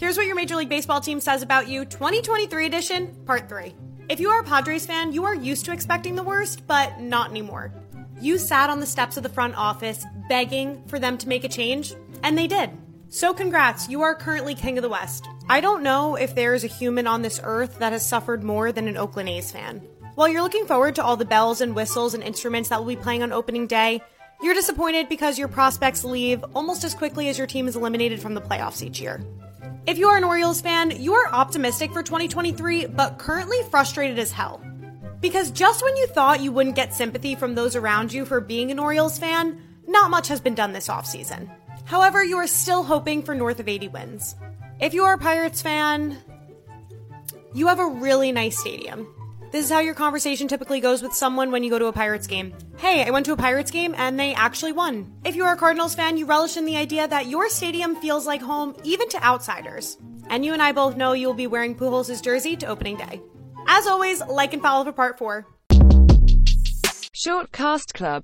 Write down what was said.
Here's what your Major League Baseball team says about you 2023 edition, part 3. If you are a Padres fan, you are used to expecting the worst, but not anymore. You sat on the steps of the front office begging for them to make a change, and they did. So, congrats, you are currently King of the West. I don't know if there is a human on this earth that has suffered more than an Oakland A's fan. While you're looking forward to all the bells and whistles and instruments that will be playing on opening day, you're disappointed because your prospects leave almost as quickly as your team is eliminated from the playoffs each year. If you are an Orioles fan, you are optimistic for 2023, but currently frustrated as hell. Because just when you thought you wouldn't get sympathy from those around you for being an Orioles fan, not much has been done this offseason. However, you are still hoping for north of 80 wins. If you are a Pirates fan, you have a really nice stadium. This is how your conversation typically goes with someone when you go to a Pirates game. Hey, I went to a Pirates game and they actually won. If you're a Cardinals fan, you relish in the idea that your stadium feels like home even to outsiders. And you and I both know you'll be wearing Pujols' jersey to opening day. As always, like and follow for part four. Short Cast Club